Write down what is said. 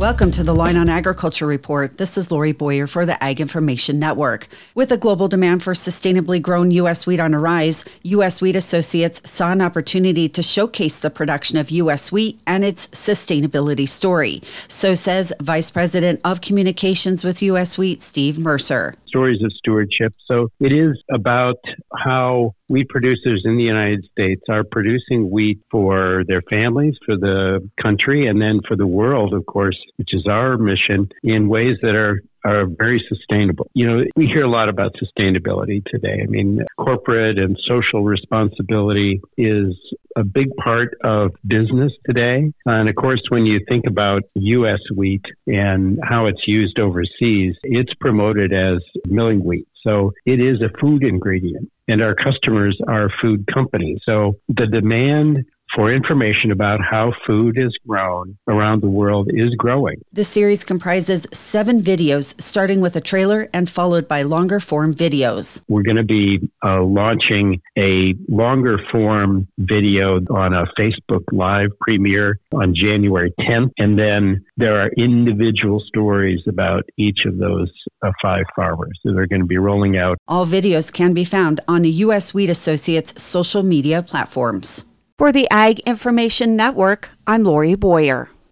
Welcome to the Line on Agriculture Report. This is Lori Boyer for the Ag Information Network. With a global demand for sustainably grown U.S. wheat on a rise, U.S. Wheat Associates saw an opportunity to showcase the production of U.S. wheat and its sustainability story. So says Vice President of Communications with U.S. Wheat, Steve Mercer stories of stewardship. So it is about how wheat producers in the United States are producing wheat for their families, for the country, and then for the world, of course, which is our mission in ways that are are very sustainable. You know, we hear a lot about sustainability today. I mean, corporate and social responsibility is a big part of business today. And of course, when you think about U.S. wheat and how it's used overseas, it's promoted as milling wheat. So it is a food ingredient and our customers are food companies. So the demand for information about how food is grown around the world is growing. The series comprises seven videos, starting with a trailer and followed by longer form videos. We're going to be uh, launching a longer form video on a Facebook Live premiere on January 10th. And then there are individual stories about each of those uh, five farmers that are going to be rolling out. All videos can be found on the U.S. Wheat Associates social media platforms. For the Ag Information Network, I'm Lori Boyer.